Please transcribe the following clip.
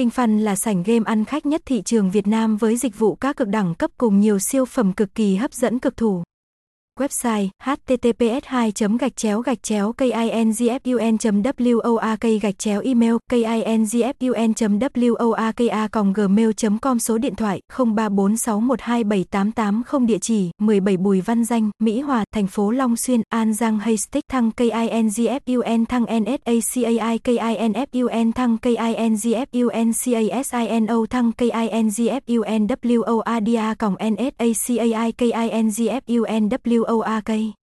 Kinh Fun là sảnh game ăn khách nhất thị trường Việt Nam với dịch vụ cá cực đẳng cấp cùng nhiều siêu phẩm cực kỳ hấp dẫn cực thủ. Website https 2 gạch chéo gạch chéo kingfun woak gạch chéo email kingfun woaka gmail com số điện thoại 0346127880 địa chỉ 17 Bùi Văn Danh, Mỹ Hòa, thành phố Long Xuyên, An Giang Haystack thăng kingfun thăng nsacai kingfun thăng kingfun casino thăng kingfun woadia nsacai kingfun woak